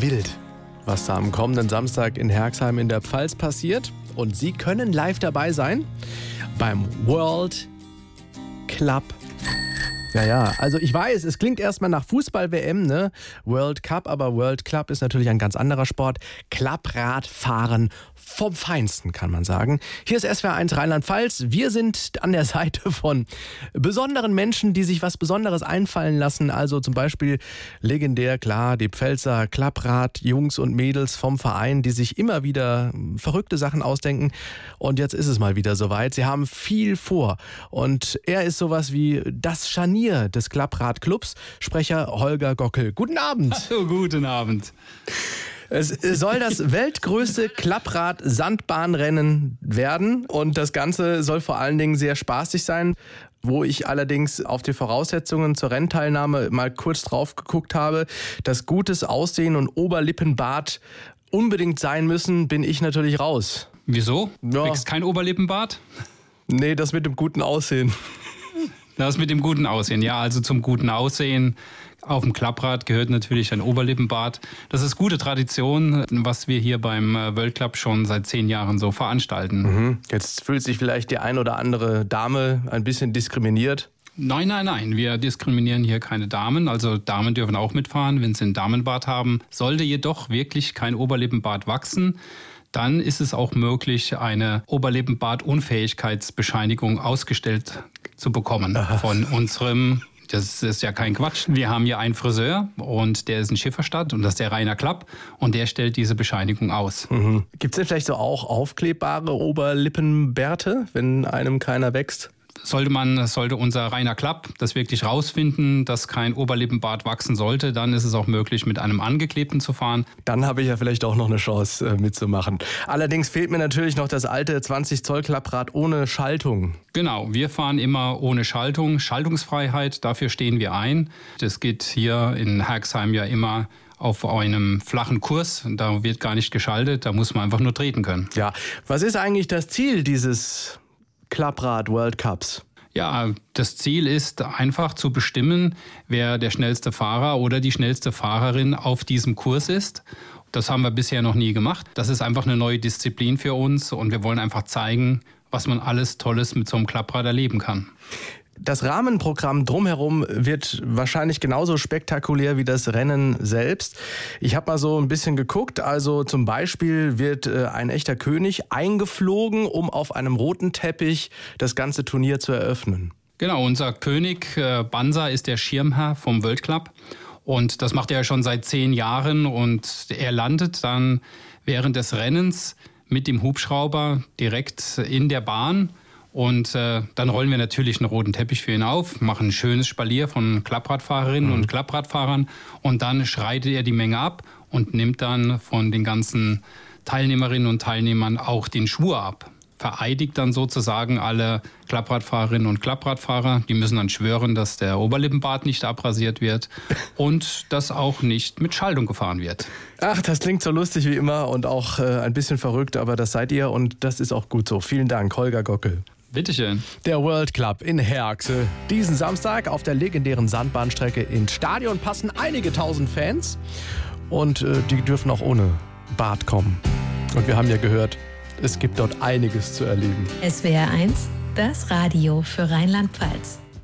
wild, was da am kommenden Samstag in Herxheim in der Pfalz passiert. Und Sie können live dabei sein beim World Club ja, ja. Also ich weiß, es klingt erstmal nach Fußball-WM, ne? World Cup, aber World Club ist natürlich ein ganz anderer Sport. Klappradfahren vom Feinsten, kann man sagen. Hier ist SWR1 Rheinland-Pfalz. Wir sind an der Seite von besonderen Menschen, die sich was Besonderes einfallen lassen. Also zum Beispiel legendär, klar, die Pfälzer Klapprad, Jungs und Mädels vom Verein, die sich immer wieder verrückte Sachen ausdenken. Und jetzt ist es mal wieder soweit. Sie haben viel vor. Und er ist sowas wie das Scharnier des Klapprad-Clubs. Sprecher Holger Gockel. Guten Abend. Hallo, guten Abend. Es soll das weltgrößte Klapprad-Sandbahnrennen werden und das Ganze soll vor allen Dingen sehr spaßig sein. Wo ich allerdings auf die Voraussetzungen zur Rennteilnahme mal kurz drauf geguckt habe, dass gutes Aussehen und Oberlippenbart unbedingt sein müssen, bin ich natürlich raus. Wieso? Ja. Du kein Oberlippenbart? Nee, das mit dem guten Aussehen. Das mit dem guten Aussehen, ja, also zum guten Aussehen. Auf dem Klapprad gehört natürlich ein Oberlippenbart. Das ist gute Tradition, was wir hier beim äh, World Club schon seit zehn Jahren so veranstalten. Mhm. Jetzt fühlt sich vielleicht die ein oder andere Dame ein bisschen diskriminiert. Nein, nein, nein. Wir diskriminieren hier keine Damen. Also Damen dürfen auch mitfahren, wenn sie einen Damenbart haben. Sollte jedoch wirklich kein Oberlippenbart wachsen, dann ist es auch möglich, eine Oberlippenbart-Unfähigkeitsbescheinigung ausgestellt zu bekommen Aha. von unserem das ist ja kein Quatsch. Wir haben hier einen Friseur und der ist in Schifferstadt und das ist der Rainer Klapp und der stellt diese Bescheinigung aus. Mhm. Gibt es denn vielleicht so auch aufklebbare Oberlippenbärte, wenn einem keiner wächst? Sollte man, sollte unser reiner Klapp das wirklich rausfinden, dass kein Oberlippenbart wachsen sollte, dann ist es auch möglich, mit einem angeklebten zu fahren. Dann habe ich ja vielleicht auch noch eine Chance äh, mitzumachen. Allerdings fehlt mir natürlich noch das alte 20 Zoll Klapprad ohne Schaltung. Genau, wir fahren immer ohne Schaltung. Schaltungsfreiheit, dafür stehen wir ein. Das geht hier in Herxheim ja immer auf einem flachen Kurs. Da wird gar nicht geschaltet, da muss man einfach nur treten können. Ja, was ist eigentlich das Ziel dieses Klapprad World Cups? Ja, das Ziel ist einfach zu bestimmen, wer der schnellste Fahrer oder die schnellste Fahrerin auf diesem Kurs ist. Das haben wir bisher noch nie gemacht. Das ist einfach eine neue Disziplin für uns und wir wollen einfach zeigen, was man alles Tolles mit so einem Klapprad erleben kann. Das Rahmenprogramm drumherum wird wahrscheinlich genauso spektakulär wie das Rennen selbst. Ich habe mal so ein bisschen geguckt. Also zum Beispiel wird äh, ein echter König eingeflogen, um auf einem roten Teppich das ganze Turnier zu eröffnen. Genau, unser König äh, Bansa ist der Schirmherr vom World Club. Und das macht er schon seit zehn Jahren. Und er landet dann während des Rennens mit dem Hubschrauber direkt in der Bahn und äh, dann rollen wir natürlich einen roten Teppich für ihn auf, machen ein schönes Spalier von Klappradfahrerinnen mhm. und Klappradfahrern und dann schreitet er die Menge ab und nimmt dann von den ganzen Teilnehmerinnen und Teilnehmern auch den Schwur ab. Vereidigt dann sozusagen alle Klappradfahrerinnen und Klappradfahrer. Die müssen dann schwören, dass der Oberlippenbart nicht abrasiert wird und dass auch nicht mit Schaltung gefahren wird. Ach, das klingt so lustig wie immer und auch äh, ein bisschen verrückt, aber das seid ihr und das ist auch gut so. Vielen Dank, Holger Gockel. Bitteschön. Der World Club in Herxe. Diesen Samstag auf der legendären Sandbahnstrecke ins Stadion passen einige tausend Fans. Und äh, die dürfen auch ohne Bad kommen. Und wir haben ja gehört, es gibt dort einiges zu erleben. SWR 1, das Radio für Rheinland-Pfalz.